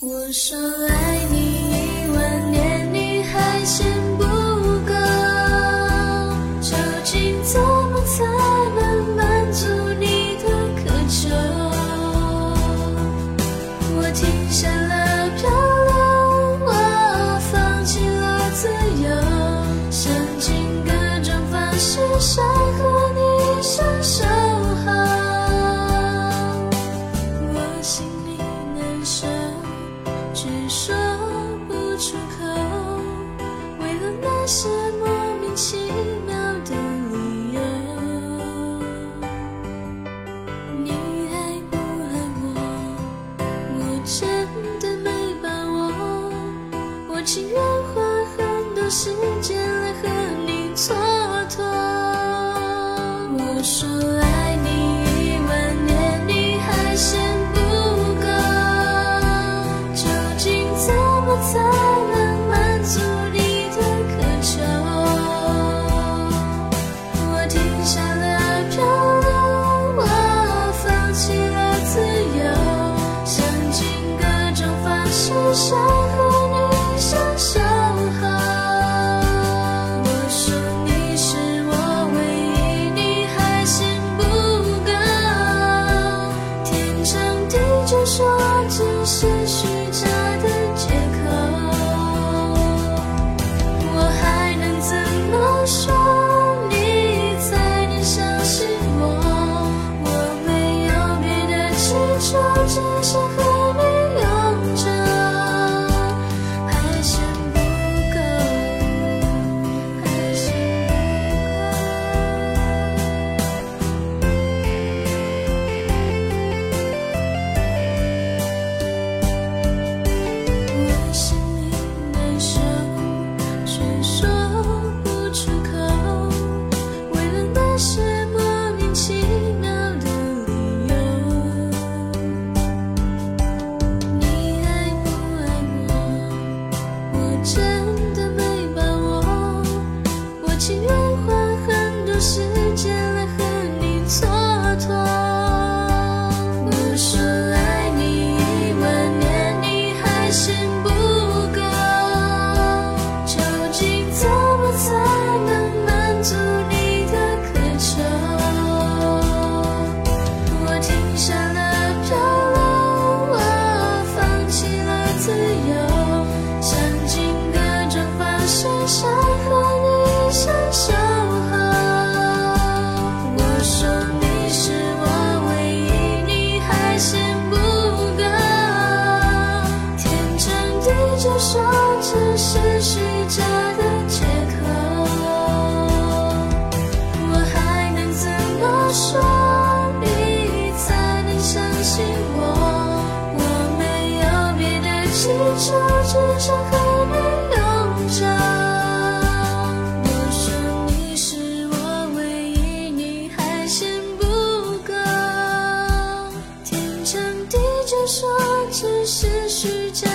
我说爱你一万年，你还嫌不够，究竟怎么才能满足你的渴求？我停下了漂流，我放弃了自由，想尽各种方式却说不出口，为了那些莫名其妙的理由。你爱不爱我？我真的没把握，我情愿才能满足你的渴求我停下了漂流我放弃了自由想尽各种方式想和你相守是想和你一生守候。我说你是我唯一，你还嫌不够，天长地久说只是虚假的借口。我还能怎么说，你才能相信我？我没有别的祈求，只想和你着说只是时间